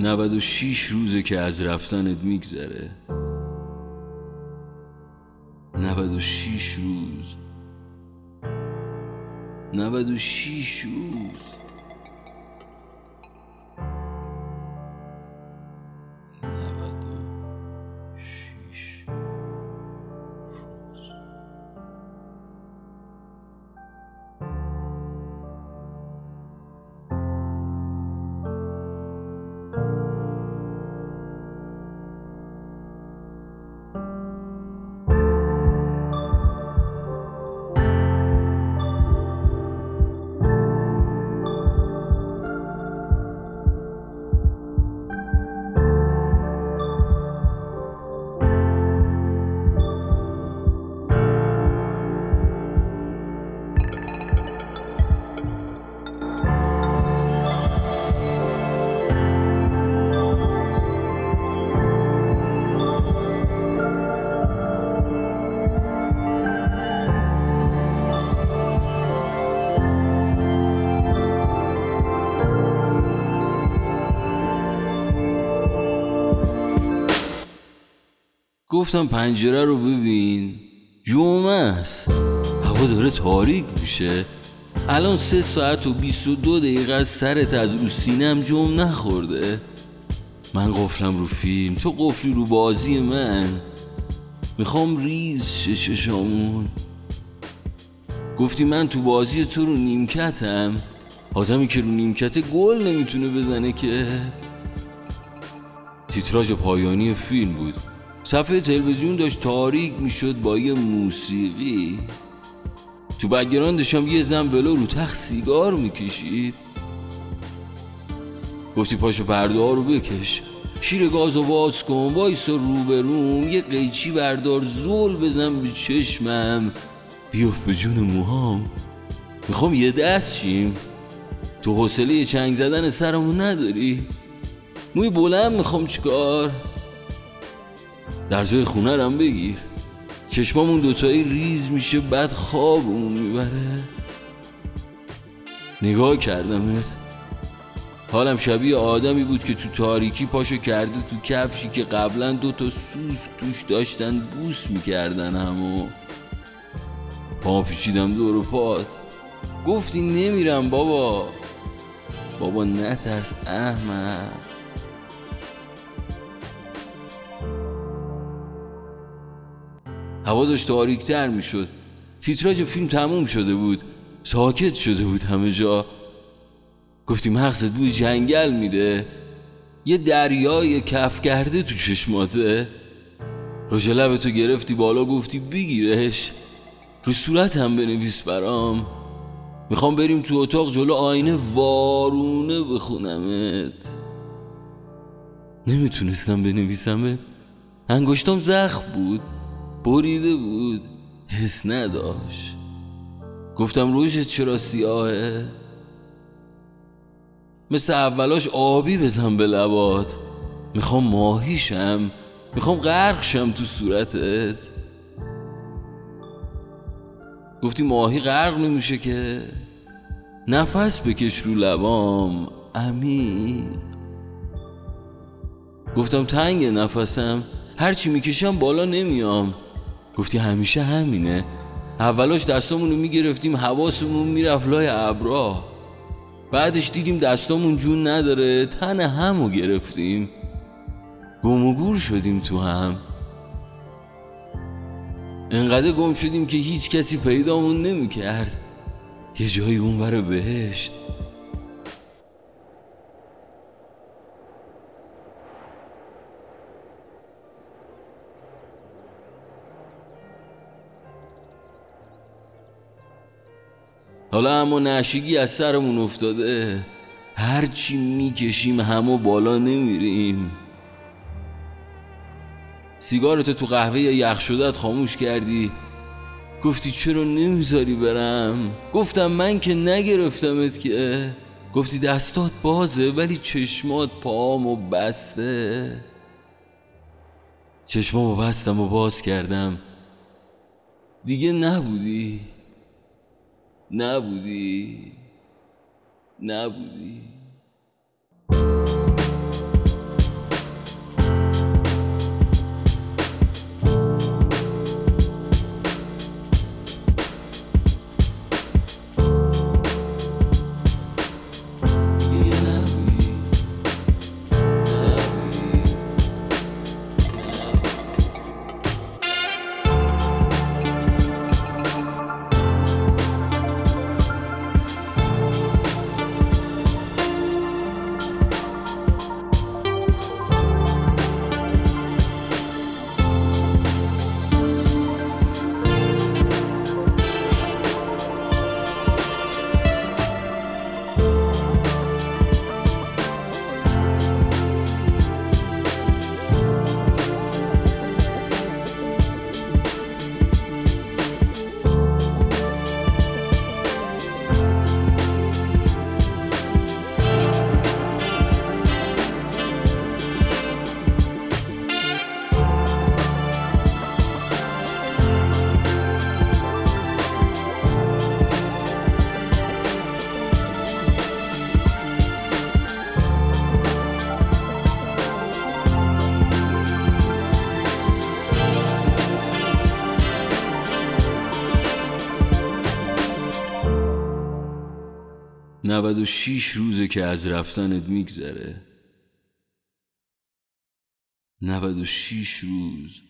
96 روزه که از رفتنت میگذره. 96 روز. 96 روز. گفتم پنجره رو ببین. جمعه است. هوا داره تاریک میشه. الان سه ساعت و بیست و دو دقیقه از سرت از رو سینم جمع نخورده. من قفلم رو فیلم تو قفلی رو بازی من. می‌خوام ریز شششامون گفتی من تو بازی تو رو نیمکتم. آدمی که رو نیمکت گل نمی‌تونه بزنه که. تیتراژ پایانی فیلم بود. صفحه تلویزیون داشت تاریک می‌شد با یه موسیقی. تو بگراندشم یه زن ولو رو تخت سیگار می‌کشید. گفتی پاشو پرده ها رو بکش. شیر گاز و باز کن وایسا روبروم. یه قیچی بردار زول بزن به چشمم. بیفت به جون موهام. می‌خوام یه دست شیم. تو حوصله چنگ زدن سرمون نداری. موی بلند می‌خوام چیکار؟ در جای خونه رم بگیر. چشمامون دوتایی ریز میشه بعد خوابمون می‌بره. نگاه کردمت. حالم شبیه آدمی بود که تو تاریکی پاشو کرده تو کفشی که قبلا دو تا سوسک توش داشتن بوس می‌کردن همو. پا پیچیدم دور و پاس گفتی نمیرم بابا. بابا نترس احمق. هوا داشت تاریکتر می‌شد. تیتراژ فیلم تموم شده بود. ساکت شده بود همه جا. گفتی مغزت بوی جنگل میده یه دریای کف کرده تو چشماته. روش لبتو گرفتی بالا گفتی بگیرش. رو صورت هم بنویس برام. می‌خوام بریم تو اتاق جلو آینه وارونه بخونمت. نمی‌تونستم بنویسمت. انگشتام زخم بود. بریده بود حس نداشت. گفتم روشت چرا سیاهه؟ مثل اولاش آبی بزن به لبات. می‌خوام ماهیشم می‌خوام غرقشم تو صورتت. گفتی ماهی غرق نمیشه که. نفس بکش رو لبام عمیق گفتم تنگ نفسم هرچی می‌کشم بالا نمیام. گفتی همیشه همینه. اولاش دستامونو می‌گرفتیم حواسمون می‌رفت لای ابرا. بعدش دیدیم دستامون جون نداره تن همو گرفتیم. گم و گور شدیم تو هم. انقدر گم شدیم که هیچ کسی پیدامون نمی‌کرد. یه جایی اون بهشت. حالا اما نشیگی از سرمون افتاده. هرچی می‌کشیم همو بالا نمیریم. سیگارتو تو قهوه یخ شدت خاموش کردی. گفتی چرا نمی‌ذاری برم؟ گفتم من که نگرفتمت که. گفتی دستات بازه ولی چشمات پامو بسته. چشمامو بستم و باز کردم. دیگه نبودی. نبودی. نبودی. 96 روزه که از رفتنت میگذره. 96 روز.